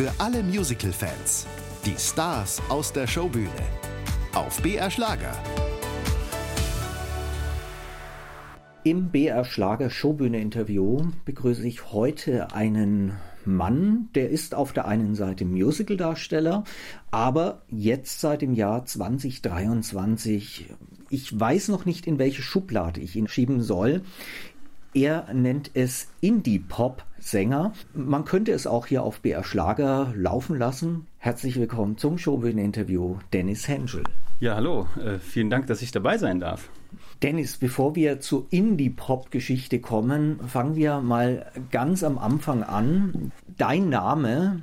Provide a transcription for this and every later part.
Für alle Musical-Fans. Die Stars aus der Showbühne. Auf BR Schlager. Im BR Schlager Showbühne Interview begrüße ich heute einen Mann, der ist auf der einen Seite Musicaldarsteller, aber jetzt seit dem Jahr 2023, ich weiß noch nicht, in welche Schublade ich ihn schieben soll. Er nennt es Indie-Pop-Sänger. Man könnte es auch hier auf BR Schlager laufen lassen. Herzlich willkommen zum Showbühnen-Interview, Dennis Henschel. Ja, hallo. Äh, vielen Dank, dass ich dabei sein darf. Dennis, bevor wir zur Indie-Pop-Geschichte kommen, fangen wir mal ganz am Anfang an. Dein Name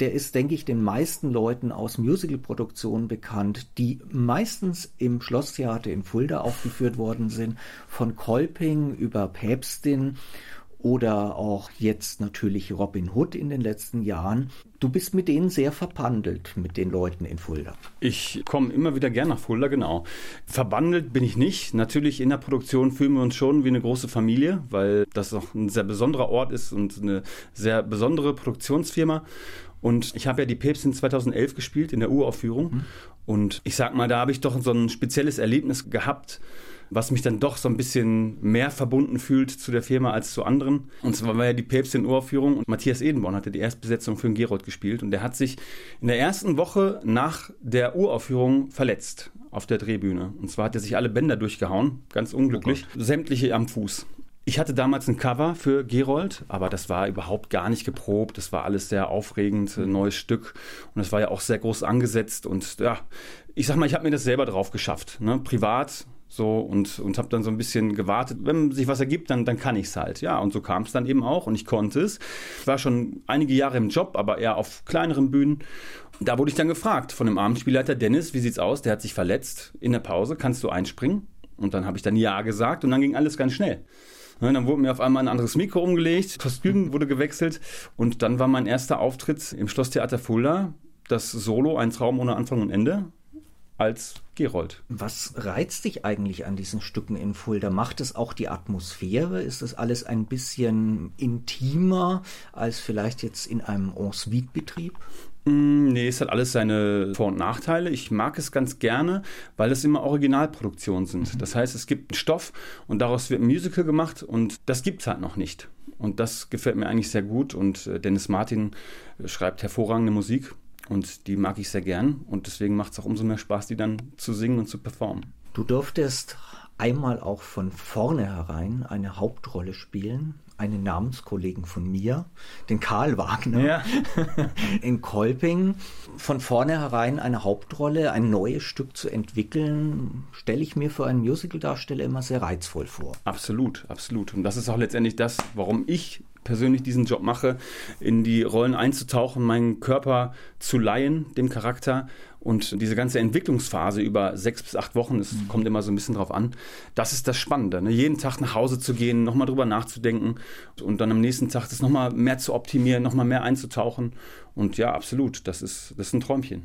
der ist, denke ich, den meisten Leuten aus Musicalproduktionen bekannt, die meistens im Schlosstheater in Fulda aufgeführt worden sind, von Kolping über Päpstin oder auch jetzt natürlich Robin Hood in den letzten Jahren. Du bist mit denen sehr verbandelt, mit den Leuten in Fulda. Ich komme immer wieder gern nach Fulda, genau. Verbandelt bin ich nicht. Natürlich in der Produktion fühlen wir uns schon wie eine große Familie, weil das auch ein sehr besonderer Ort ist und eine sehr besondere Produktionsfirma. Und ich habe ja die Päpstin 2011 gespielt in der Uraufführung. Mhm. Und ich sag mal, da habe ich doch so ein spezielles Erlebnis gehabt, was mich dann doch so ein bisschen mehr verbunden fühlt zu der Firma als zu anderen. Und zwar war ja die Päpstin Uraufführung und Matthias Edenborn hatte die Erstbesetzung für den Gerold gespielt und der hat sich in der ersten Woche nach der Uraufführung verletzt auf der Drehbühne. Und zwar hat er sich alle Bänder durchgehauen, ganz unglücklich, oh sämtliche am Fuß. Ich hatte damals ein Cover für Gerold, aber das war überhaupt gar nicht geprobt. Das war alles sehr aufregend, ein neues Stück. Und das war ja auch sehr groß angesetzt. Und ja, ich sag mal, ich habe mir das selber drauf geschafft. Ne? Privat so und, und habe dann so ein bisschen gewartet. Wenn sich was ergibt, dann, dann kann ich es halt. Ja, und so kam es dann eben auch und ich konnte es. Ich war schon einige Jahre im Job, aber eher auf kleineren Bühnen. Da wurde ich dann gefragt von dem Abendspielleiter Dennis, wie sieht's aus? Der hat sich verletzt in der Pause. Kannst du einspringen? Und dann habe ich dann Ja gesagt und dann ging alles ganz schnell. Ne, dann wurde mir auf einmal ein anderes Mikro umgelegt, Kostüm wurde gewechselt und dann war mein erster Auftritt im Schlosstheater Fulda, das Solo Ein Traum ohne Anfang und Ende als Gerold. Was reizt dich eigentlich an diesen Stücken in Fulda? Macht es auch die Atmosphäre? Ist das alles ein bisschen intimer als vielleicht jetzt in einem Ensuite-Betrieb? Mm, nee, es hat alles seine Vor- und Nachteile. Ich mag es ganz gerne, weil es immer Originalproduktionen sind. Mhm. Das heißt, es gibt einen Stoff und daraus wird ein Musical gemacht und das gibt es halt noch nicht. Und das gefällt mir eigentlich sehr gut und äh, Dennis Martin äh, schreibt hervorragende Musik und die mag ich sehr gern und deswegen macht es auch umso mehr Spaß, die dann zu singen und zu performen. Du durftest einmal auch von vornherein eine Hauptrolle spielen, einen Namenskollegen von mir, den Karl Wagner, ja. in Kolping. Von vornherein eine Hauptrolle, ein neues Stück zu entwickeln, stelle ich mir für einen Musicaldarsteller immer sehr reizvoll vor. Absolut, absolut. Und das ist auch letztendlich das, warum ich persönlich diesen Job mache, in die Rollen einzutauchen, meinen Körper zu leihen, dem Charakter und diese ganze Entwicklungsphase über sechs bis acht Wochen, es mhm. kommt immer so ein bisschen drauf an, das ist das Spannende. Ne? Jeden Tag nach Hause zu gehen, nochmal drüber nachzudenken und dann am nächsten Tag das nochmal mehr zu optimieren, nochmal mehr einzutauchen. Und ja, absolut, das ist, das ist ein Träumchen.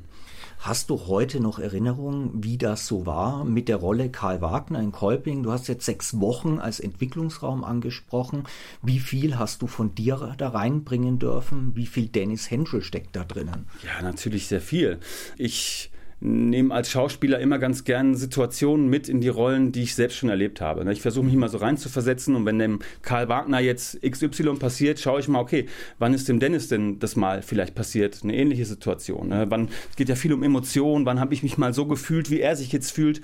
Hast du heute noch Erinnerungen, wie das so war mit der Rolle Karl Wagner in Kolping? Du hast jetzt sechs Wochen als Entwicklungsraum angesprochen. Wie viel hast du von dir da reinbringen dürfen? Wie viel Dennis Henschel steckt da drinnen? Ja, natürlich sehr viel. Ich nehme als Schauspieler immer ganz gern Situationen mit in die Rollen, die ich selbst schon erlebt habe. Ich versuche mich mal so rein zu versetzen und wenn dem Karl Wagner jetzt XY passiert, schaue ich mal, okay, wann ist dem Dennis denn das mal vielleicht passiert? Eine ähnliche Situation. Ne? Wann, es geht ja viel um Emotionen, wann habe ich mich mal so gefühlt, wie er sich jetzt fühlt.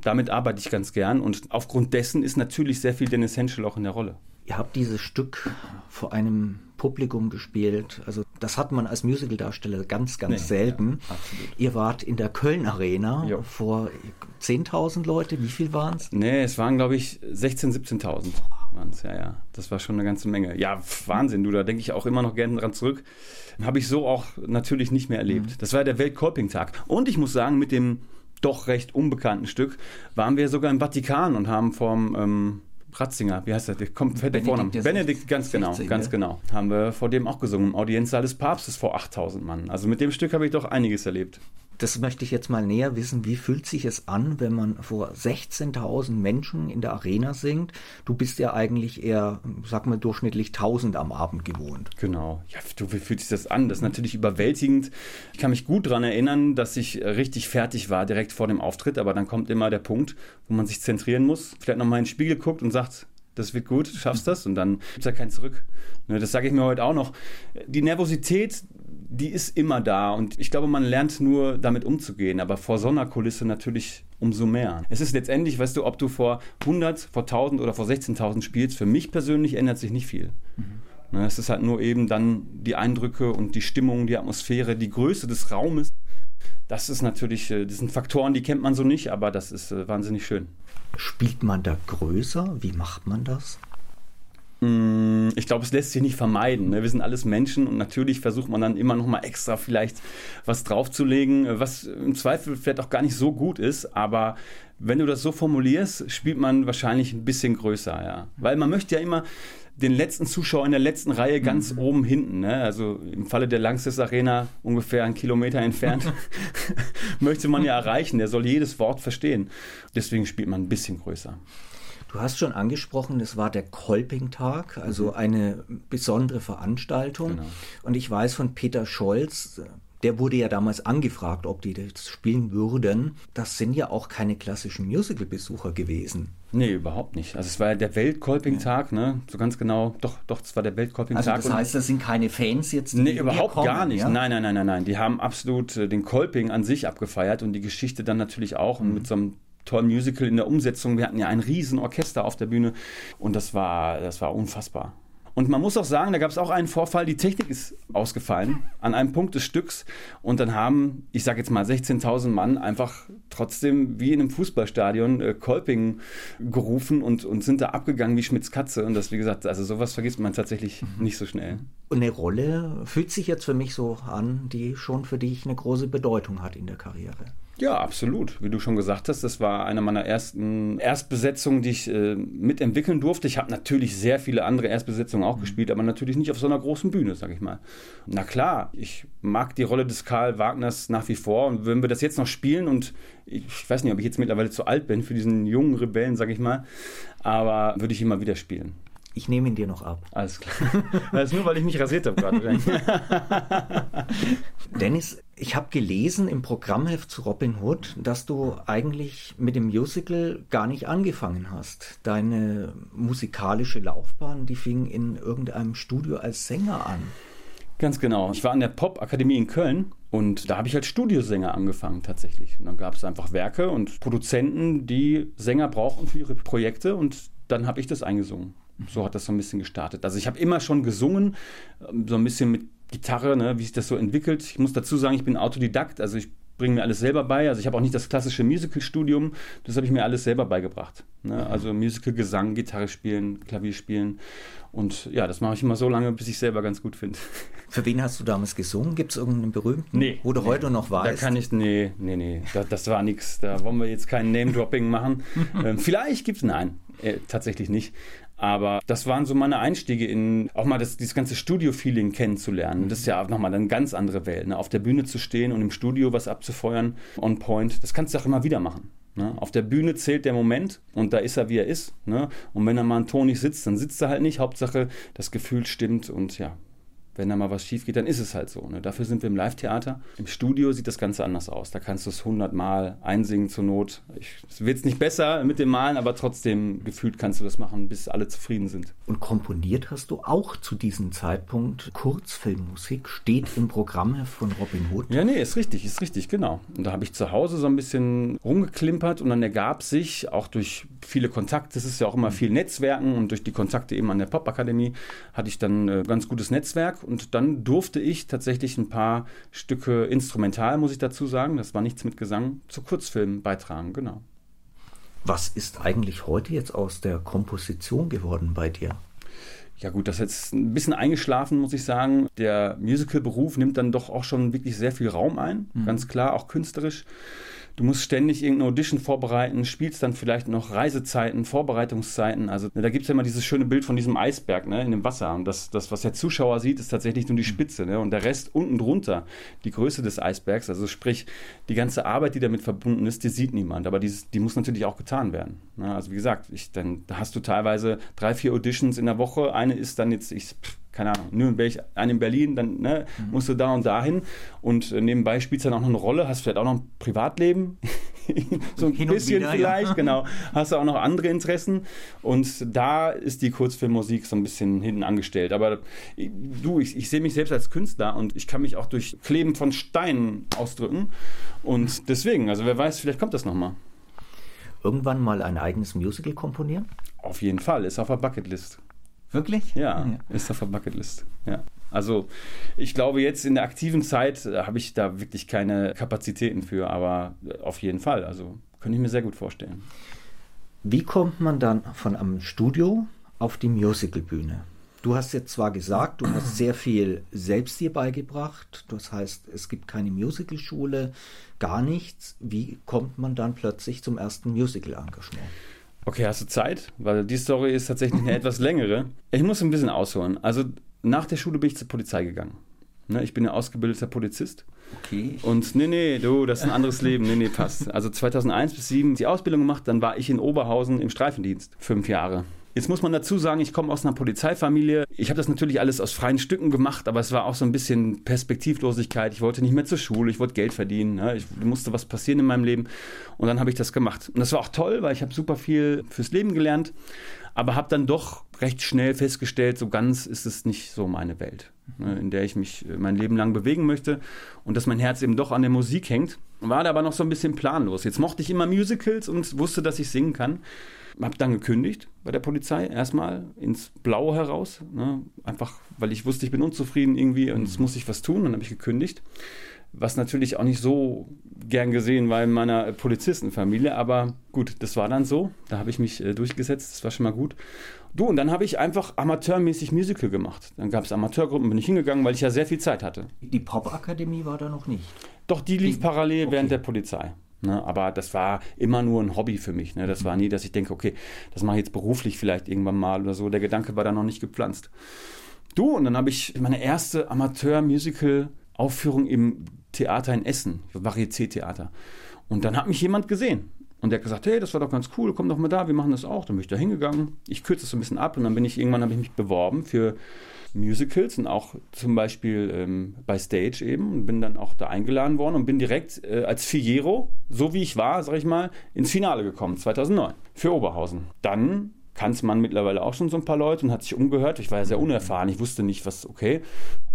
Damit arbeite ich ganz gern und aufgrund dessen ist natürlich sehr viel Dennis Henschel auch in der Rolle. Ihr habt dieses Stück vor einem Publikum gespielt. Also das hat man als Musicaldarsteller ganz, ganz nee, selten. Ja, Ihr wart in der Köln Arena jo. vor 10.000 Leute. Wie viel waren es? Nee, es waren, glaube ich, 16.000, 17.000 waren es. Ja, ja. Das war schon eine ganze Menge. Ja, Wahnsinn, du. Da denke ich auch immer noch gerne dran zurück. Habe ich so auch natürlich nicht mehr erlebt. Mhm. Das war der Weltkolping-Tag. Und ich muss sagen, mit dem doch recht unbekannten Stück waren wir sogar im Vatikan und haben vom ähm, Ratzinger, wie heißt der? der kommt fette Vorname. Benedikt, ganz 60, genau, ganz genau. Haben wir vor dem auch gesungen, im Audienzsaal des Papstes vor 8000 Mann. Also mit dem Stück habe ich doch einiges erlebt. Das möchte ich jetzt mal näher wissen. Wie fühlt sich es an, wenn man vor 16.000 Menschen in der Arena singt? Du bist ja eigentlich eher, sag mal, durchschnittlich 1000 am Abend gewohnt. Genau. Ja, du, wie fühlt sich das an? Das ist natürlich überwältigend. Ich kann mich gut daran erinnern, dass ich richtig fertig war direkt vor dem Auftritt, aber dann kommt immer der Punkt, wo man sich zentrieren muss, vielleicht nochmal in den Spiegel guckt und sagt, das wird gut, du schaffst das und dann gibt es ja kein Zurück. Ne, das sage ich mir heute auch noch. Die Nervosität, die ist immer da und ich glaube, man lernt nur damit umzugehen, aber vor so einer Kulisse natürlich umso mehr. Es ist letztendlich, weißt du, ob du vor 100, vor 1000 oder vor 16.000 spielst, für mich persönlich ändert sich nicht viel. Mhm. Es ist halt nur eben dann die Eindrücke und die Stimmung, die Atmosphäre, die Größe des Raumes. Das ist natürlich, äh, das sind Faktoren, die kennt man so nicht, aber das ist äh, wahnsinnig schön. Spielt man da größer? Wie macht man das? Mm, ich glaube, es lässt sich nicht vermeiden. Ne? Wir sind alles Menschen und natürlich versucht man dann immer noch mal extra vielleicht was draufzulegen, was im Zweifel vielleicht auch gar nicht so gut ist. Aber wenn du das so formulierst, spielt man wahrscheinlich ein bisschen größer, ja. Weil man möchte ja immer den letzten Zuschauer in der letzten Reihe ganz mhm. oben hinten, ne? also im Falle der Langsys Arena ungefähr einen Kilometer entfernt, möchte man ja erreichen. Der soll jedes Wort verstehen. Deswegen spielt man ein bisschen größer. Du hast schon angesprochen, es war der Kolping-Tag, also mhm. eine besondere Veranstaltung. Genau. Und ich weiß von Peter Scholz, der wurde ja damals angefragt, ob die das spielen würden. Das sind ja auch keine klassischen Musical-Besucher gewesen. Nee, überhaupt nicht. Also es war ja der Weltkolping-Tag, ne? So ganz genau. Doch, doch, es war der Weltkolping-Tag. Also das heißt, das sind keine Fans jetzt? Die nee, überhaupt kommen, gar nicht. Ja? Nein, nein, nein, nein, nein. Die haben absolut äh, den Kolping an sich abgefeiert und die Geschichte dann natürlich auch mhm. mit so einem tollen Musical in der Umsetzung. Wir hatten ja ein riesen Orchester auf der Bühne und das war, das war unfassbar. Und man muss auch sagen, da gab es auch einen Vorfall, die Technik ist ausgefallen an einem Punkt des Stücks und dann haben, ich sage jetzt mal 16.000 Mann einfach trotzdem wie in einem Fußballstadion äh, Kolping gerufen und, und sind da abgegangen wie Schmitz Katze und das, wie gesagt, also sowas vergisst man tatsächlich mhm. nicht so schnell. Und eine Rolle fühlt sich jetzt für mich so an, die schon für dich eine große Bedeutung hat in der Karriere. Ja, absolut. Wie du schon gesagt hast, das war eine meiner ersten Erstbesetzungen, die ich äh, mitentwickeln durfte. Ich habe natürlich sehr viele andere Erstbesetzungen auch mhm. gespielt, aber natürlich nicht auf so einer großen Bühne, sage ich mal. Na klar, ich mag die Rolle des Karl Wagners nach wie vor und wenn wir das jetzt noch spielen und ich, weiß nicht, ob ich jetzt mittlerweile zu alt bin für diesen jungen Rebellen, sage ich mal, aber würde ich immer wieder spielen. Ich nehme ihn dir noch ab. Alles klar. Das ist nur, weil ich mich rasiert habe gerade. Dennis, ich habe gelesen im Programmheft zu Robin Hood, dass du eigentlich mit dem Musical gar nicht angefangen hast. Deine musikalische Laufbahn, die fing in irgendeinem Studio als Sänger an. Ganz genau. Ich war an der Popakademie in Köln und da habe ich als Studiosänger angefangen tatsächlich. Und dann gab es einfach Werke und Produzenten, die Sänger brauchen für ihre Projekte und dann habe ich das eingesungen so hat das so ein bisschen gestartet. Also ich habe immer schon gesungen, ähm, so ein bisschen mit Gitarre, ne, wie sich das so entwickelt. Ich muss dazu sagen, ich bin Autodidakt, also ich bringe mir alles selber bei. Also ich habe auch nicht das klassische Musical-Studium, das habe ich mir alles selber beigebracht. Ne? Also Musical-Gesang, Gitarre spielen, Klavier spielen. Und ja, das mache ich immer so lange, bis ich selber ganz gut finde. Für wen hast du damals gesungen? Gibt es irgendeinen berühmten, nee, wo du nee, heute noch weißt? Da kann ich, nee, nee, nee, da, das war nichts. Da wollen wir jetzt kein Name-Dropping machen. ähm, vielleicht gibt es, nein, äh, tatsächlich nicht. Aber das waren so meine Einstiege in auch mal das, dieses ganze Studio-Feeling kennenzulernen. Das ist ja nochmal eine ganz andere Welt. Ne? Auf der Bühne zu stehen und im Studio was abzufeuern, on point, das kannst du auch immer wieder machen. Ne? Auf der Bühne zählt der Moment und da ist er, wie er ist. Ne? Und wenn er mal ein Ton nicht sitzt, dann sitzt er halt nicht. Hauptsache, das Gefühl stimmt und ja, wenn da mal was schief geht, dann ist es halt so. Ne? Dafür sind wir im Live-Theater. Im Studio sieht das Ganze anders aus. Da kannst du es hundertmal einsingen zur Not. Es wird nicht besser mit dem Malen, aber trotzdem gefühlt kannst du das machen, bis alle zufrieden sind. Und komponiert hast du auch zu diesem Zeitpunkt Kurzfilmmusik, steht im Programm von Robin Hood. Ja, nee, ist richtig, ist richtig, genau. Und da habe ich zu Hause so ein bisschen rumgeklimpert und dann ergab sich auch durch viele Kontakte, es ist ja auch immer viel Netzwerken und durch die Kontakte eben an der Popakademie hatte ich dann ein äh, ganz gutes Netzwerk und dann durfte ich tatsächlich ein paar Stücke instrumental, muss ich dazu sagen, das war nichts mit Gesang, zu Kurzfilmen beitragen, genau. Was ist eigentlich heute jetzt aus der Komposition geworden bei dir? Ja gut, das ist jetzt ein bisschen eingeschlafen, muss ich sagen. Der Musical-Beruf nimmt dann doch auch schon wirklich sehr viel Raum ein, mhm. ganz klar, auch künstlerisch. Du musst ständig irgendeine Audition vorbereiten, spielst dann vielleicht noch Reisezeiten, Vorbereitungszeiten. Also da gibt es ja immer dieses schöne Bild von diesem Eisberg ne, in dem Wasser. Und das, das, was der Zuschauer sieht, ist tatsächlich nur die Spitze. Ne? Und der Rest unten drunter, die Größe des Eisbergs, also sprich die ganze Arbeit, die damit verbunden ist, die sieht niemand. Aber die, die muss natürlich auch getan werden. Ne? Also wie gesagt, ich, dann hast du teilweise drei, vier Auditions in der Woche. Eine ist dann jetzt, ich keine Ahnung, Nürnberg, einen in Berlin, dann ne, mhm. musst du da und dahin. Und äh, nebenbei spielst du dann auch noch eine Rolle, hast vielleicht auch noch ein Privatleben. so ein Hin bisschen wieder, vielleicht, ja. genau. Hast du auch noch andere Interessen. Und da ist die Kurzfilmmusik so ein bisschen hinten angestellt. Aber du, ich, ich sehe mich selbst als Künstler und ich kann mich auch durch Kleben von Steinen ausdrücken. Und deswegen, also wer weiß, vielleicht kommt das nochmal. Irgendwann mal ein eigenes Musical komponieren? Auf jeden Fall, ist auf der Bucketlist. Wirklich? Ja, ja. ist auf der Bucketlist. Ja. Also ich glaube, jetzt in der aktiven Zeit äh, habe ich da wirklich keine Kapazitäten für, aber äh, auf jeden Fall. Also könnte ich mir sehr gut vorstellen. Wie kommt man dann von einem Studio auf die Musicalbühne? Du hast jetzt zwar gesagt, du hast sehr viel selbst dir beigebracht. Das heißt, es gibt keine Musicalschule, gar nichts. Wie kommt man dann plötzlich zum ersten Musical-Engagement? Okay, hast du Zeit? Weil die Story ist tatsächlich eine etwas längere. Ich muss ein bisschen ausholen. Also nach der Schule bin ich zur Polizei gegangen. Ne, ich bin ein ausgebildeter Polizist. Okay. Und nee, nee, du, das ist ein anderes Leben. Nee, nee, passt. Also 2001 bis 2007 die Ausbildung gemacht, dann war ich in Oberhausen im Streifendienst. Fünf Jahre. Jetzt muss man dazu sagen, ich komme aus einer Polizeifamilie. Ich habe das natürlich alles aus freien Stücken gemacht, aber es war auch so ein bisschen Perspektivlosigkeit. Ich wollte nicht mehr zur Schule, ich wollte Geld verdienen. Ne? Ich musste was passieren in meinem Leben. Und dann habe ich das gemacht. Und das war auch toll, weil ich habe super viel fürs Leben gelernt, aber habe dann doch recht schnell festgestellt, so ganz ist es nicht so meine Welt, ne? in der ich mich äh, mein Leben lang bewegen möchte und dass mein Herz eben doch an der Musik hängt. War da aber noch so ein bisschen planlos. Jetzt mochte ich immer Musicals und wusste, dass ich singen kann habe dann gekündigt bei der Polizei, erstmal ins Blaue heraus. Ne? Einfach, weil ich wusste, ich bin unzufrieden irgendwie und es muss ich was tun. Dann habe ich gekündigt. Was natürlich auch nicht so gern gesehen war in meiner Polizistenfamilie, aber gut, das war dann so. Da habe ich mich äh, durchgesetzt, das war schon mal gut. Du, und dann habe ich einfach amateurmäßig Musical gemacht. Dann gab es Amateurgruppen, bin ich hingegangen, weil ich ja sehr viel Zeit hatte. Die Popakademie war da noch nicht? Doch, die lief die, parallel okay. während der Polizei. Ne, aber das war immer nur ein Hobby für mich. Ne? Das war nie, dass ich denke, okay, das mache ich jetzt beruflich vielleicht irgendwann mal oder so. Der Gedanke war da noch nicht gepflanzt. Du, und dann habe ich meine erste Amateur-Musical-Aufführung im Theater in Essen, Varieté-Theater. Und dann hat mich jemand gesehen. Und der hat gesagt, hey, das war doch ganz cool, komm doch mal da, wir machen das auch. Dann bin ich da hingegangen. Ich kürze es so ein bisschen ab und dann bin ich irgendwann habe ich mich beworben für Musicals und auch zum Beispiel ähm, bei Stage eben und bin dann auch da eingeladen worden und bin direkt äh, als Figaro, so wie ich war, sag ich mal, ins Finale gekommen, 2009, für Oberhausen. Dann kannte man mittlerweile auch schon so ein paar Leute und hat sich umgehört. Ich war ja sehr unerfahren, ich wusste nicht, was, okay.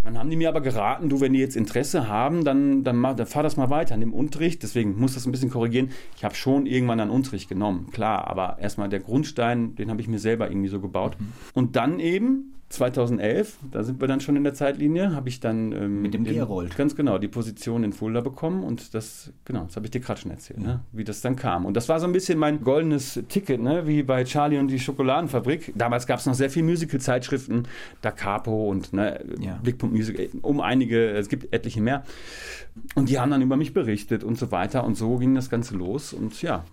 Dann haben die mir aber geraten, du, wenn die jetzt Interesse haben, dann, dann, mach, dann fahr das mal weiter an dem Unterricht. Deswegen muss das ein bisschen korrigieren. Ich habe schon irgendwann einen Unterricht genommen, klar, aber erstmal der Grundstein, den habe ich mir selber irgendwie so gebaut. Mhm. Und dann eben 2011, da sind wir dann schon in der Zeitlinie, habe ich dann ähm, mit dem Gerold ganz genau die Position in Fulda bekommen und das genau, das habe ich dir gerade schon erzählt, ja. ne, wie das dann kam. Und das war so ein bisschen mein goldenes Ticket, ne, wie bei Charlie und die Schokoladenfabrik. Damals gab es noch sehr viele Musical-Zeitschriften, Da Capo und ne, ja. Blickpunkt Music, um einige, es gibt etliche mehr. Und die haben dann über mich berichtet und so weiter und so ging das Ganze los und ja,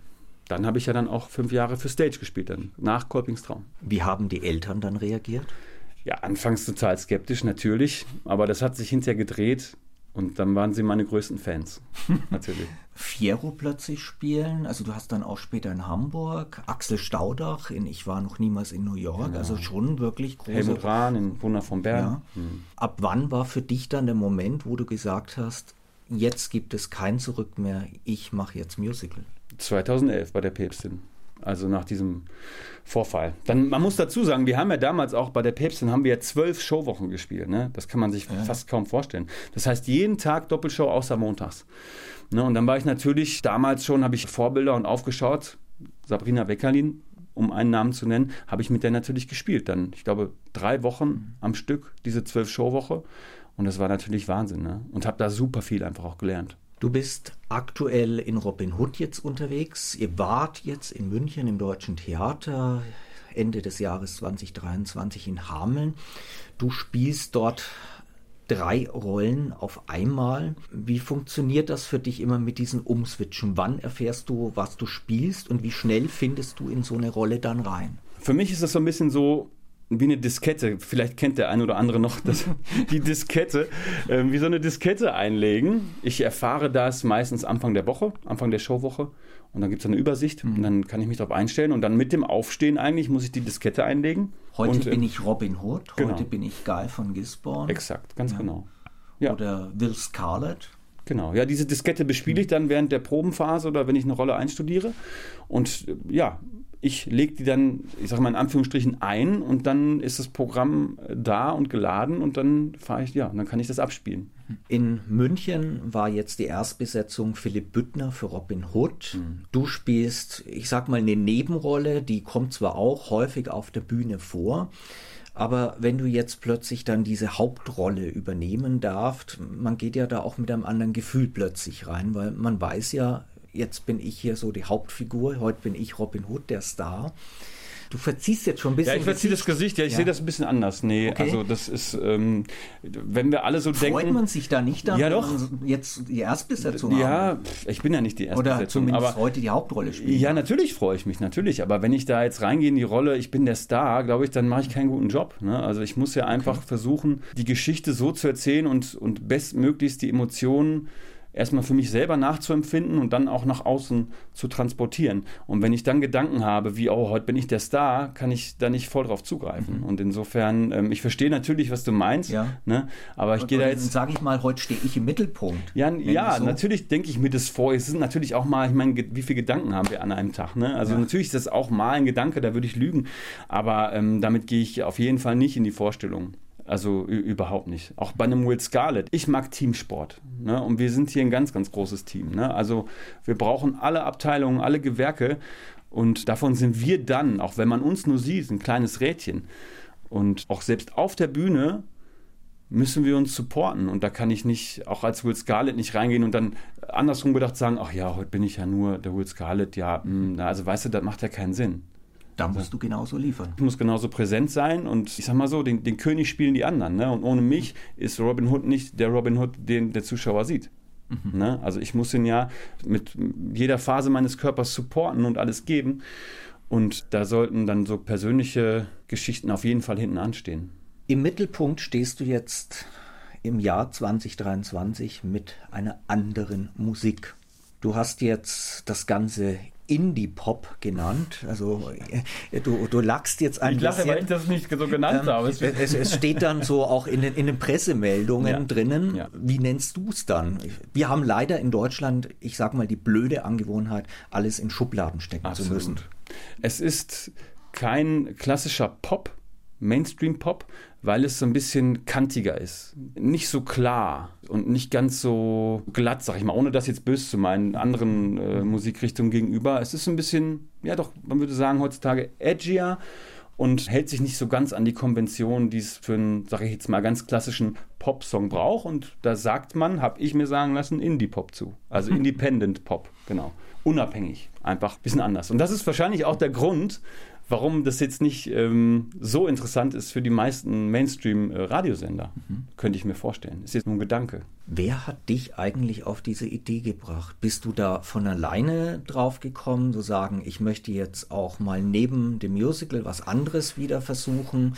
dann habe ich ja dann auch fünf Jahre für Stage gespielt, dann nach Kolpings Traum. Wie haben die Eltern dann reagiert? Ja, anfangs total skeptisch, natürlich. Aber das hat sich hinterher gedreht und dann waren sie meine größten Fans. Natürlich. Fiero plötzlich spielen. Also du hast dann auch später in Hamburg, Axel Staudach in Ich war noch niemals in New York. Genau. Also schon wirklich große. Helmut Rahn in Wunder von Bern. Ja. Mhm. Ab wann war für dich dann der Moment, wo du gesagt hast, jetzt gibt es kein Zurück mehr, ich mache jetzt Musical? 2011 bei der Päpstin also nach diesem Vorfall. Dann, man muss dazu sagen, wir haben ja damals auch bei der Päpstin haben wir ja zwölf Showwochen gespielt. Ne? Das kann man sich ja. fast kaum vorstellen. Das heißt, jeden Tag Doppelshow außer montags. Ne? Und dann war ich natürlich, damals schon habe ich Vorbilder und aufgeschaut. Sabrina Weckerlin, um einen Namen zu nennen, habe ich mit der natürlich gespielt. Dann, ich glaube, drei Wochen am Stück, diese zwölf Showwoche. Und das war natürlich Wahnsinn. Ne? Und habe da super viel einfach auch gelernt. Du bist aktuell in Robin Hood jetzt unterwegs. Ihr wart jetzt in München im Deutschen Theater Ende des Jahres 2023 in Hameln. Du spielst dort drei Rollen auf einmal. Wie funktioniert das für dich immer mit diesen Umswitchen? Wann erfährst du, was du spielst und wie schnell findest du in so eine Rolle dann rein? Für mich ist das so ein bisschen so, wie eine Diskette. Vielleicht kennt der ein oder andere noch das, die Diskette. Äh, wie so eine Diskette einlegen. Ich erfahre das meistens Anfang der Woche, Anfang der Showwoche. Und dann gibt es eine Übersicht mhm. und dann kann ich mich darauf einstellen. Und dann mit dem Aufstehen eigentlich muss ich die Diskette einlegen. Heute und, bin ich Robin Hood, genau. heute bin ich Guy von Gisborne. Exakt, ganz ja. genau. Ja. Oder Will Scarlett. Genau, ja, diese Diskette bespiele ich dann während der Probenphase oder wenn ich eine Rolle einstudiere. Und ja, ich lege die dann, ich sage mal in Anführungsstrichen, ein und dann ist das Programm da und geladen und dann fahre ich, ja, dann kann ich das abspielen. In München war jetzt die Erstbesetzung Philipp Büttner für Robin Hood. Mhm. Du spielst, ich sag mal, eine Nebenrolle, die kommt zwar auch häufig auf der Bühne vor, aber wenn du jetzt plötzlich dann diese Hauptrolle übernehmen darfst, man geht ja da auch mit einem anderen Gefühl plötzlich rein, weil man weiß ja, jetzt bin ich hier so die Hauptfigur, heute bin ich Robin Hood, der Star. Du verziehst jetzt schon ein bisschen. Ja, ich verziehe das Gesicht, ja, ich ja. sehe das ein bisschen anders. Nee, okay. also das ist, ähm, wenn wir alle so Freut denken. Freut man sich da nicht dann, ja, doch. jetzt die Erstbesetzung Ja, haben? ich bin ja nicht die Erstbesetzung. Oder zumindest aber, heute die Hauptrolle spielen. Ja, natürlich freue ich mich, natürlich. Aber wenn ich da jetzt reingehe in die Rolle, ich bin der Star, glaube ich, dann mache ich keinen guten Job. Ne? Also ich muss ja einfach okay. versuchen, die Geschichte so zu erzählen und, und bestmöglichst die Emotionen erstmal für mich selber nachzuempfinden und dann auch nach außen zu transportieren. Und wenn ich dann Gedanken habe, wie, oh, heute bin ich der Star, kann ich da nicht voll drauf zugreifen. Mhm. Und insofern, ähm, ich verstehe natürlich, was du meinst, ja. ne? aber ich gehe da jetzt. Sage ich mal, heute stehe ich im Mittelpunkt. Ja, ja so natürlich denke ich mir das vor. Es sind natürlich auch mal, ich meine, wie viele Gedanken haben wir an einem Tag? Ne? Also ja. natürlich ist das auch mal ein Gedanke, da würde ich lügen, aber ähm, damit gehe ich auf jeden Fall nicht in die Vorstellung. Also überhaupt nicht. Auch bei einem Will Scarlett. Ich mag Teamsport. Ne? Und wir sind hier ein ganz, ganz großes Team. Ne? Also wir brauchen alle Abteilungen, alle Gewerke. Und davon sind wir dann, auch wenn man uns nur sieht, ein kleines Rädchen. Und auch selbst auf der Bühne müssen wir uns supporten. Und da kann ich nicht, auch als Will Scarlett, nicht reingehen und dann andersrum gedacht sagen, ach ja, heute bin ich ja nur der Will Scarlett. Ja, mh, hm, also weißt du, das macht ja keinen Sinn. Da musst du genauso liefern. Ich muss genauso präsent sein und ich sag mal so, den, den König spielen die anderen. Ne? Und ohne mich ist Robin Hood nicht der Robin Hood, den der Zuschauer sieht. Mhm. Ne? Also ich muss ihn ja mit jeder Phase meines Körpers supporten und alles geben. Und da sollten dann so persönliche Geschichten auf jeden Fall hinten anstehen. Im Mittelpunkt stehst du jetzt im Jahr 2023 mit einer anderen Musik. Du hast jetzt das Ganze Indie-Pop genannt. Also äh, du, du lachst jetzt ein ich bisschen. Ich lache, weil ich das nicht so genannt ähm, habe. Es, es, steht dann so auch in den, in den Pressemeldungen ja. drinnen. Ja. Wie nennst du es dann? Wir haben leider in Deutschland, ich sag mal, die blöde Angewohnheit, alles in Schubladen stecken Absolut. zu müssen. Es ist kein klassischer Pop, Mainstream-Pop, weil es so ein bisschen kantiger ist. Nicht so klar und nicht ganz so glatt, sag ich mal, ohne das jetzt böse zu meinen, anderen äh, Musikrichtungen gegenüber. Es ist so ein bisschen, ja doch, man würde sagen, heutzutage edgier und hält sich nicht so ganz an die Konvention, die es für einen, sag ich jetzt mal, ganz klassischen Pop-Song braucht. Und da sagt man, habe ich mir sagen lassen, Indie-Pop zu. Also Independent Pop, genau. Unabhängig, einfach ein bisschen anders. Und das ist wahrscheinlich auch der Grund, warum das jetzt nicht ähm, so interessant ist für die meisten Mainstream-Radiosender, mhm. könnte ich mir vorstellen. Ist jetzt nur ein Gedanke. Wer hat dich eigentlich auf diese Idee gebracht? Bist du da von alleine drauf gekommen, zu sagen, ich möchte jetzt auch mal neben dem Musical was anderes wieder versuchen?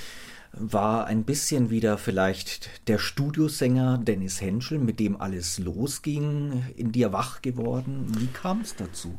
War ein bisschen wieder vielleicht der Studiosänger Dennis Henschel, mit dem alles losging, in dir wach geworden? Wie kam es dazu?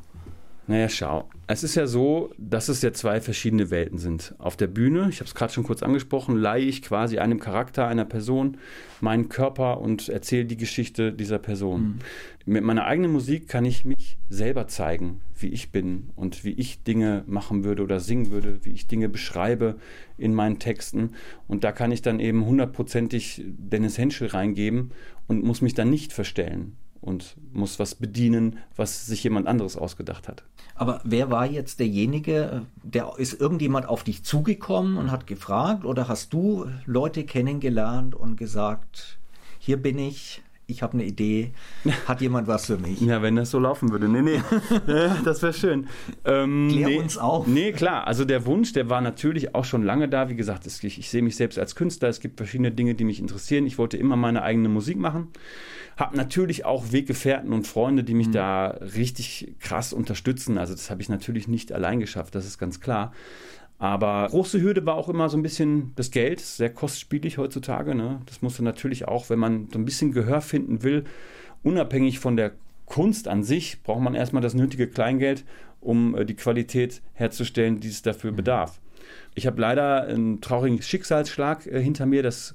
Naja, schau. Es ist ja so, dass es ja zwei verschiedene Welten sind. Auf der Bühne, ich habe es gerade schon kurz angesprochen, leihe ich quasi einem Charakter, einer Person meinen Körper und erzähle die Geschichte dieser Person. Mhm. Mit meiner eigenen Musik kann ich mich selber zeigen, wie ich bin und wie ich Dinge machen würde oder singen würde, wie ich Dinge beschreibe in meinen Texten. Und da kann ich dann eben hundertprozentig Dennis Henschel reingeben und muss mich dann nicht verstellen und muss was bedienen, was sich jemand anderes ausgedacht hat. Aber wer war jetzt derjenige, der ist irgendjemand auf dich zugekommen und hat gefragt? Oder hast du Leute kennengelernt und gesagt, hier bin ich, ich habe eine Idee, hat jemand was für mich? Ja, wenn das so laufen würde. Nee, nee, das wäre schön. Ähm, Klär nee, uns auf. Nee, klar, also der Wunsch, der war natürlich auch schon lange da. Wie gesagt, ich, ich sehe mich selbst als Künstler, es gibt verschiedene Dinge, die mich interessieren. Ich wollte immer meine eigene Musik machen. Habe natürlich auch Weggefährten und Freunde, die mich mhm. da richtig krass unterstützen. Also das habe ich natürlich nicht allein geschafft, das ist ganz klar. Aber große Hürde war auch immer so ein bisschen das Geld, sehr kostspielig heutzutage. Ne? Das musste natürlich auch, wenn man so ein bisschen Gehör finden will, unabhängig von der Kunst an sich, braucht man erstmal das nötige Kleingeld, um äh, die Qualität herzustellen, die es dafür mhm. bedarf. Ich habe leider einen traurigen Schicksalsschlag äh, hinter mir, dass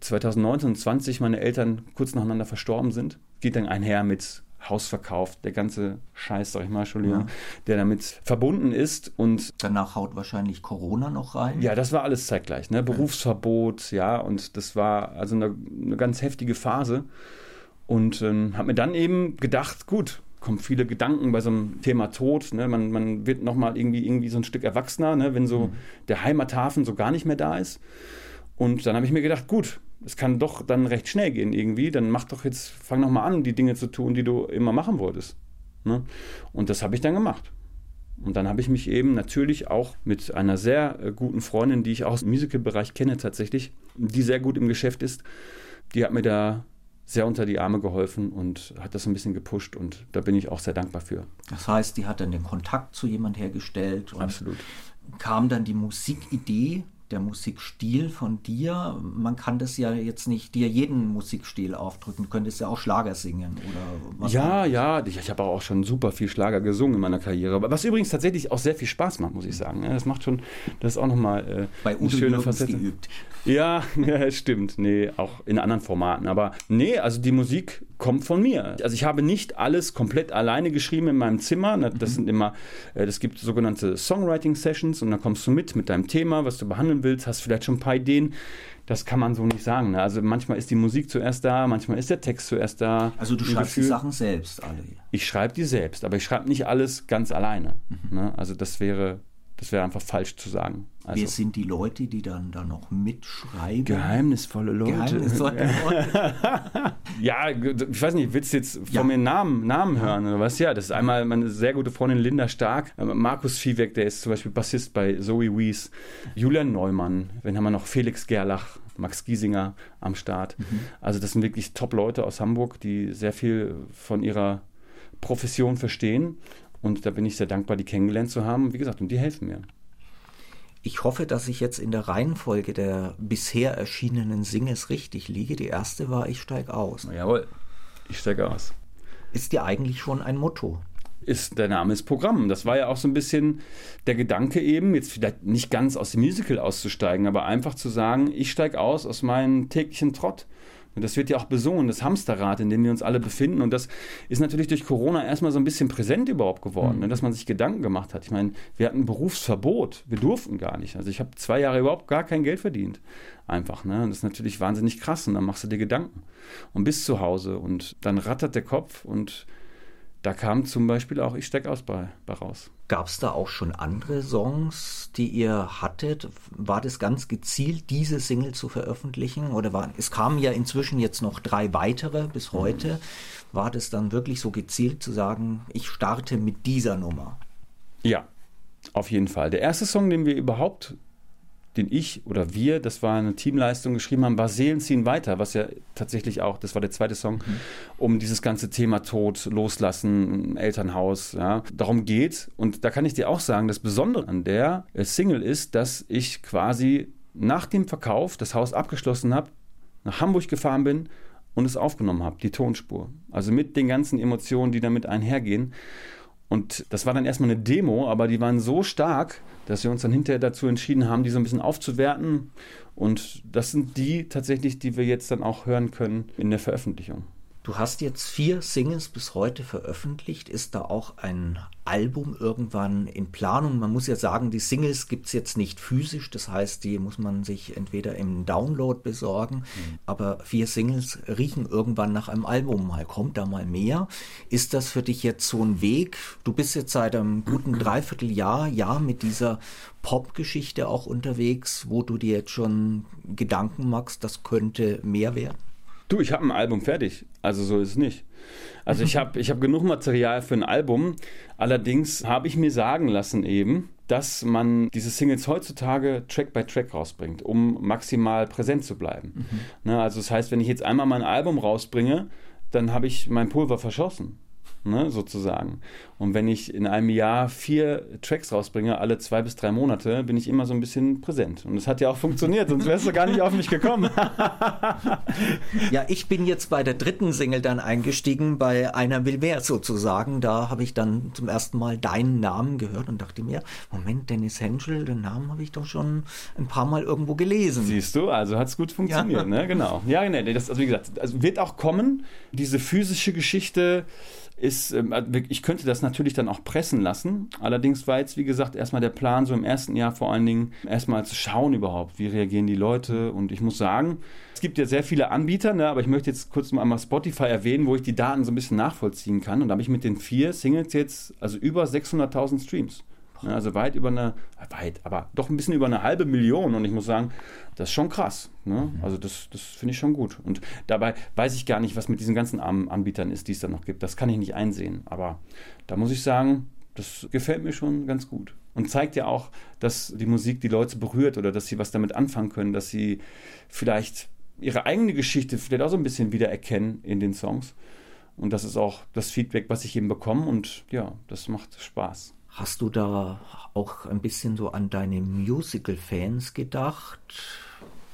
2019 und 20 meine Eltern kurz nacheinander verstorben sind. Geht dann einher mit Hausverkauf, der ganze Scheiß, sag ich mal, Entschuldigung, ja. der damit verbunden ist. Und danach haut wahrscheinlich Corona noch rein. Ja, das war alles zeitgleich, ne? Berufsverbot, ja, und das war also eine, eine ganz heftige Phase. Und ähm, habe mir dann eben gedacht, gut, kommen viele Gedanken bei so einem Thema Tod. Ne? Man, man wird nochmal irgendwie, irgendwie so ein Stück erwachsener, ne? wenn so mhm. der Heimathafen so gar nicht mehr da ist. Und dann habe ich mir gedacht, gut, es kann doch dann recht schnell gehen irgendwie. Dann mach doch jetzt, fang noch mal an, die Dinge zu tun, die du immer machen wolltest. Ne? Und das habe ich dann gemacht. Und dann habe ich mich eben natürlich auch mit einer sehr äh, guten Freundin, die ich auch aus dem Musical-Bereich kenne tatsächlich, die sehr gut im Geschäft ist, die hat mir da sehr unter die Arme geholfen und hat das ein bisschen gepusht und da bin ich auch sehr dankbar für. Das heißt, die hat dann den Kontakt zu jemand hergestellt und Absolut. kam dann die Musikidee der Musikstil von dir. Man kann das ja jetzt nicht dir jeden Musikstil aufdrücken. Du könntest ja auch Schlager singen oder was. Ja, ja, ich, ich habe auch schon super viel Schlager gesungen in meiner Karriere. Was übrigens tatsächlich auch sehr viel Spaß macht, muss ich sagen. Das macht schon, das ist auch nochmal äh, Bei eine schöne Facette. Geübt. Ja, ja, stimmt. Nee, auch in anderen Formaten. Aber nee, also die Musik kommt von mir. Also ich habe nicht alles komplett alleine geschrieben in meinem Zimmer. Das mhm. sind immer, äh, das gibt sogenannte Songwriting-Sessions und da kommst du mit mit deinem Thema, was du behandeln willst, hast vielleicht schon ein paar Ideen. Das kann man so nicht sagen. Ne? Also manchmal ist die Musik zuerst da, manchmal ist der Text zuerst da. Also du schreibst Gefühl. die Sachen selbst alle. Ich schreibe die selbst, aber ich schreibe nicht alles ganz alleine. Mhm. Ne? Also das wäre das wäre einfach falsch zu sagen. Also, Wer sind die Leute, die dann da noch mitschreiben? Geheimnisvolle Leute. Geheimnisvolle Leute. ja, ich weiß nicht, willst du jetzt von ja. mir Namen, Namen hören oder was? Ja, das ist einmal meine sehr gute Freundin Linda Stark, Markus Viehweg, der ist zum Beispiel Bassist bei Zoe Wies, Julian Neumann, dann haben wir noch Felix Gerlach, Max Giesinger am Start. Mhm. Also das sind wirklich Top-Leute aus Hamburg, die sehr viel von ihrer Profession verstehen und da bin ich sehr dankbar, die kennengelernt zu haben. Wie gesagt, und die helfen mir. Ich hoffe, dass ich jetzt in der Reihenfolge der bisher erschienenen Singles richtig liege. Die erste war Ich steig aus. Na jawohl, ich steige aus. Ist dir eigentlich schon ein Motto? Ist, der Name ist Programm. Das war ja auch so ein bisschen der Gedanke eben, jetzt vielleicht nicht ganz aus dem Musical auszusteigen, aber einfach zu sagen, ich steige aus aus meinem täglichen Trott und das wird ja auch besungen, das Hamsterrad, in dem wir uns alle befinden. Und das ist natürlich durch Corona erstmal so ein bisschen präsent überhaupt geworden, mhm. ne, dass man sich Gedanken gemacht hat. Ich meine, wir hatten ein Berufsverbot, wir durften gar nicht. Also ich habe zwei Jahre überhaupt gar kein Geld verdient. Einfach. Ne? Und das ist natürlich wahnsinnig krass. Und dann machst du dir Gedanken. Und bist zu Hause und dann rattert der Kopf und da kam zum Beispiel auch Ich steck aus bei, bei raus. Gab es da auch schon andere Songs, die ihr hattet? War das ganz gezielt, diese Single zu veröffentlichen? Oder war, es kamen ja inzwischen jetzt noch drei weitere bis heute. Mhm. War das dann wirklich so gezielt zu sagen, ich starte mit dieser Nummer? Ja, auf jeden Fall. Der erste Song, den wir überhaupt den ich oder wir, das war eine Teamleistung, geschrieben haben, war Seelen ziehen weiter, was ja tatsächlich auch, das war der zweite Song, mhm. um dieses ganze Thema Tod, Loslassen, Elternhaus, ja, darum geht. Und da kann ich dir auch sagen, das Besondere an der äh, Single ist, dass ich quasi nach dem Verkauf das Haus abgeschlossen habe, nach Hamburg gefahren bin und es aufgenommen habe, die Tonspur. Also mit den ganzen Emotionen, die damit einhergehen. Und das war dann erstmal eine Demo, aber die waren so stark, dass wir uns dann hinterher dazu entschieden haben, die so ein bisschen aufzuwerten. Und das sind die tatsächlich, die wir jetzt dann auch hören können in der Veröffentlichung. Du hast jetzt vier Singles bis heute veröffentlicht. Ist da auch ein Album irgendwann in Planung? Man muss ja sagen, die Singles gibt es jetzt nicht physisch. Das heißt, die muss man sich entweder im Download besorgen. Mhm. Aber vier Singles riechen irgendwann nach einem Album. Mal kommt da mal mehr. Ist das für dich jetzt so ein Weg? Du bist jetzt seit einem guten Dreivierteljahr, Jahr mit dieser Pop-Geschichte auch unterwegs, wo du dir jetzt schon Gedanken machst, das könnte mehr werden? Du, ich habe ein Album fertig. Also so ist es nicht. Also ich habe ich hab genug Material für ein Album. Allerdings habe ich mir sagen lassen eben, dass man diese Singles heutzutage Track by Track rausbringt, um maximal präsent zu bleiben. Mhm. Ne, also das heißt, wenn ich jetzt einmal mein Album rausbringe, dann habe ich mein Pulver verschossen ne, sozusagen. Und wenn ich in einem Jahr vier Tracks rausbringe, alle zwei bis drei Monate, bin ich immer so ein bisschen präsent. Und es hat ja auch funktioniert, sonst wärst du gar nicht auf mich gekommen. ja, ich bin jetzt bei der dritten Single dann eingestiegen, bei Einer will mehr sozusagen. Da habe ich dann zum ersten Mal deinen Namen gehört und dachte mir, Moment, Dennis Henschel, den Namen habe ich doch schon ein paar Mal irgendwo gelesen. Siehst du, also hat es gut funktioniert, ja. ne? Genau. Ja, nee, das, also wie gesagt, also wird auch kommen, diese physische Geschichte ist, ähm, also ich könnte das natürlich dann auch pressen lassen. Allerdings war jetzt, wie gesagt, erstmal der Plan, so im ersten Jahr vor allen Dingen erstmal zu schauen überhaupt, wie reagieren die Leute. Und ich muss sagen, es gibt ja sehr viele Anbieter, ne, aber ich möchte jetzt kurz mal einmal Spotify erwähnen, wo ich die Daten so ein bisschen nachvollziehen kann. Und da habe ich mit den vier Singles jetzt also über 600.000 Streams. Ne, also weit über eine, weit, aber doch ein bisschen über eine halbe Million. Und ich muss sagen, das ist schon krass. Ne? Mhm. Also das, das finde ich schon gut. Und dabei weiß ich gar nicht, was mit diesen ganzen Anbietern ist, die es da noch gibt. Das kann ich nicht einsehen. Aber da muss ich sagen, das gefällt mir schon ganz gut. Und zeigt ja auch, dass die Musik die Leute berührt oder dass sie was damit anfangen können, dass sie vielleicht ihre eigene Geschichte vielleicht auch so ein bisschen wiedererkennen in den Songs. Und das ist auch das Feedback, was ich eben bekomme. Und ja, das macht Spaß. Hast du da auch ein bisschen so an deine Musical-Fans gedacht?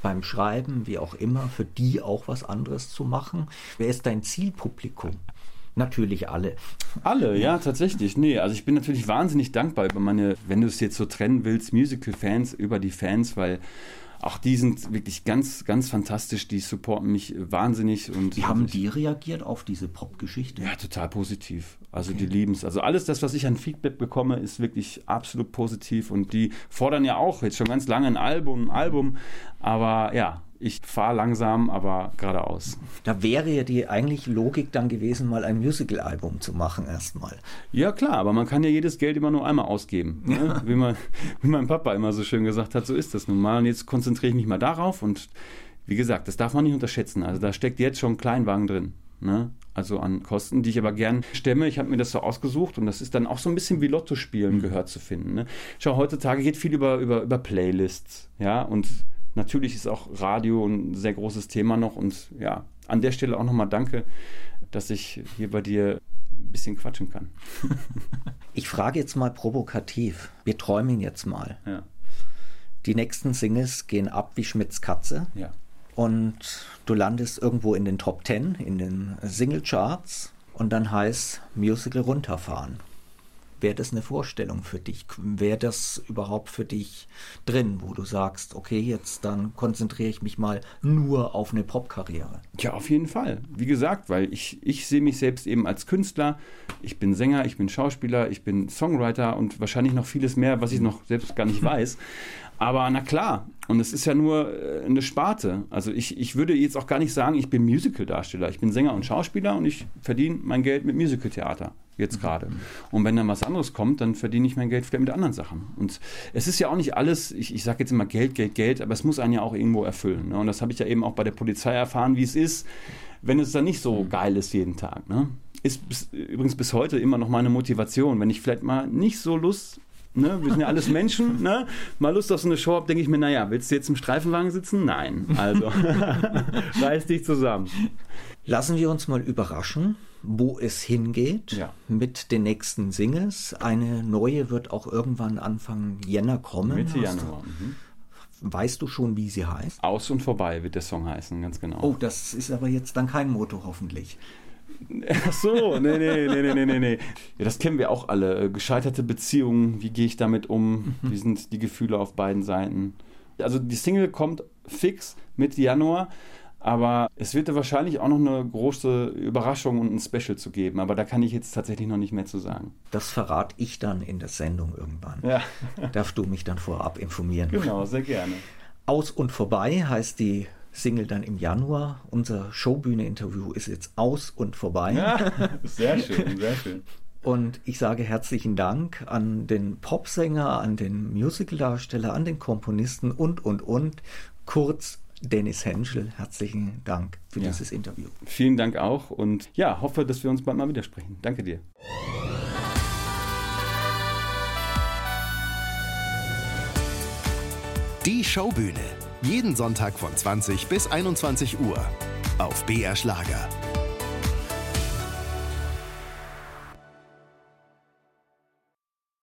Beim Schreiben, wie auch immer, für die auch was anderes zu machen? Wer ist dein Zielpublikum? Natürlich alle. Alle, ja, tatsächlich. Nee, also ich bin natürlich wahnsinnig dankbar über meine, wenn du es jetzt so trennen willst, Musical-Fans über die Fans, weil auch die sind wirklich ganz, ganz fantastisch. Die supporten mich wahnsinnig. Und Wie haben die reagiert auf diese Pop-Geschichte? Ja, total positiv. Also okay. die lieben es. Also alles das, was ich an Feedback bekomme, ist wirklich absolut positiv. Und die fordern ja auch jetzt schon ganz lange ein Album, ein Album. Aber ja, ich fahre langsam, aber geradeaus. Da wäre ja die eigentlich Logik dann gewesen, mal ein Musical-Album zu machen erstmal. Ja klar, aber man kann ja jedes Geld immer nur einmal ausgeben. Ne? Ja. Wie, man, wie mein Papa immer so schön gesagt hat, so ist das nun mal. Und jetzt konzentriere ich mich mal darauf und wie gesagt, das darf man nicht unterschätzen. Also da steckt jetzt schon ein Kleinwagen drin. Ne? Also an Kosten, die ich aber gern stemme. Ich habe mir das so ausgesucht und das ist dann auch so ein bisschen wie Lotto spielen gehört zu finden. Ne? Schau, heutzutage geht viel über, über, über Playlists, ja, und Natürlich ist auch Radio ein sehr großes Thema noch und ja, an der Stelle auch nochmal danke, dass ich hier bei dir ein bisschen quatschen kann. ich frage jetzt mal provokativ. Wir träumen jetzt mal. Ja. Die nächsten Singles gehen ab wie Schmidts Katze. Ja. Und du landest irgendwo in den Top 10, in den Single-Charts und dann heißt Musical runterfahren. Wäre das eine Vorstellung für dich? Wäre das überhaupt für dich drin, wo du sagst, okay, jetzt dann konzentriere ich mich mal nur auf eine Popkarriere? Ja, auf jeden Fall. Wie gesagt, weil ich, ich sehe mich selbst eben als Künstler. Ich bin Sänger, ich bin Schauspieler, ich bin Songwriter und wahrscheinlich noch vieles mehr, was ich noch selbst gar nicht weiß. Aber na klar, und es ist ja nur äh, eine Sparte. Also ich, ich würde jetzt auch gar nicht sagen, ich bin Musical-Darsteller. Ich bin Sänger und Schauspieler und ich verdiene mein Geld mit Musical-Theater jetzt gerade. Und wenn dann was anderes kommt, dann verdiene ich mein Geld vielleicht mit anderen Sachen. Und es ist ja auch nicht alles, ich, ich sage jetzt immer Geld, Geld, Geld, aber es muss einen ja auch irgendwo erfüllen. Ne? Und das habe ich ja eben auch bei der Polizei erfahren, wie es ist, wenn es dann nicht so geil ist jeden Tag. Ne? Ist bis, übrigens bis heute immer noch meine Motivation, wenn ich vielleicht mal nicht so Lust Ne? Wir sind ja alles Menschen. Ne? Mal Lust auf so eine Show habe, denke ich mir, naja, willst du jetzt im Streifenwagen sitzen? Nein. Also, reiß dich zusammen. Lassen wir uns mal überraschen wo es hingeht ja. mit den nächsten Singles. Eine neue wird auch irgendwann Anfang Jänner kommen. Mitte Januar. Mhm. Weißt du schon, wie sie heißt? Aus und vorbei wird der Song heißen, ganz genau. Oh, das ist aber jetzt dann kein Motto, hoffentlich. Ach so, nee, nee, nee, nee, nee, nee. Ja, das kennen wir auch alle. Gescheiterte Beziehungen, wie gehe ich damit um? Mhm. Wie sind die Gefühle auf beiden Seiten? Also die Single kommt fix Mitte Januar. Aber es wird da wahrscheinlich auch noch eine große Überraschung und ein Special zu geben. Aber da kann ich jetzt tatsächlich noch nicht mehr zu sagen. Das verrate ich dann in der Sendung irgendwann. Ja. Darfst du mich dann vorab informieren? Genau, sehr gerne. Aus und vorbei heißt die Single dann im Januar. Unser Showbühne-Interview ist jetzt aus und vorbei. Ja, sehr schön, sehr schön. Und ich sage herzlichen Dank an den Popsänger, an den Musicaldarsteller, an den Komponisten und, und, und. Kurz Dennis Henschel, herzlichen Dank für ja. dieses Interview. Vielen Dank auch und ja, hoffe, dass wir uns bald mal widersprechen. Danke dir. Die Showbühne jeden Sonntag von 20 bis 21 Uhr auf BR Schlager.